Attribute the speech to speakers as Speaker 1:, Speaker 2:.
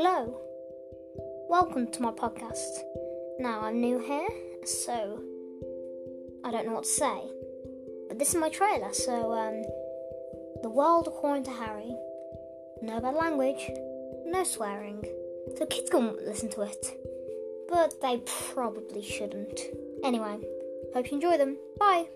Speaker 1: Hello, welcome to my podcast. Now, I'm new here, so I don't know what to say. But this is my trailer, so, um, The World According to Harry. No bad language, no swearing. So kids can listen to it. But they probably shouldn't. Anyway, hope you enjoy them. Bye!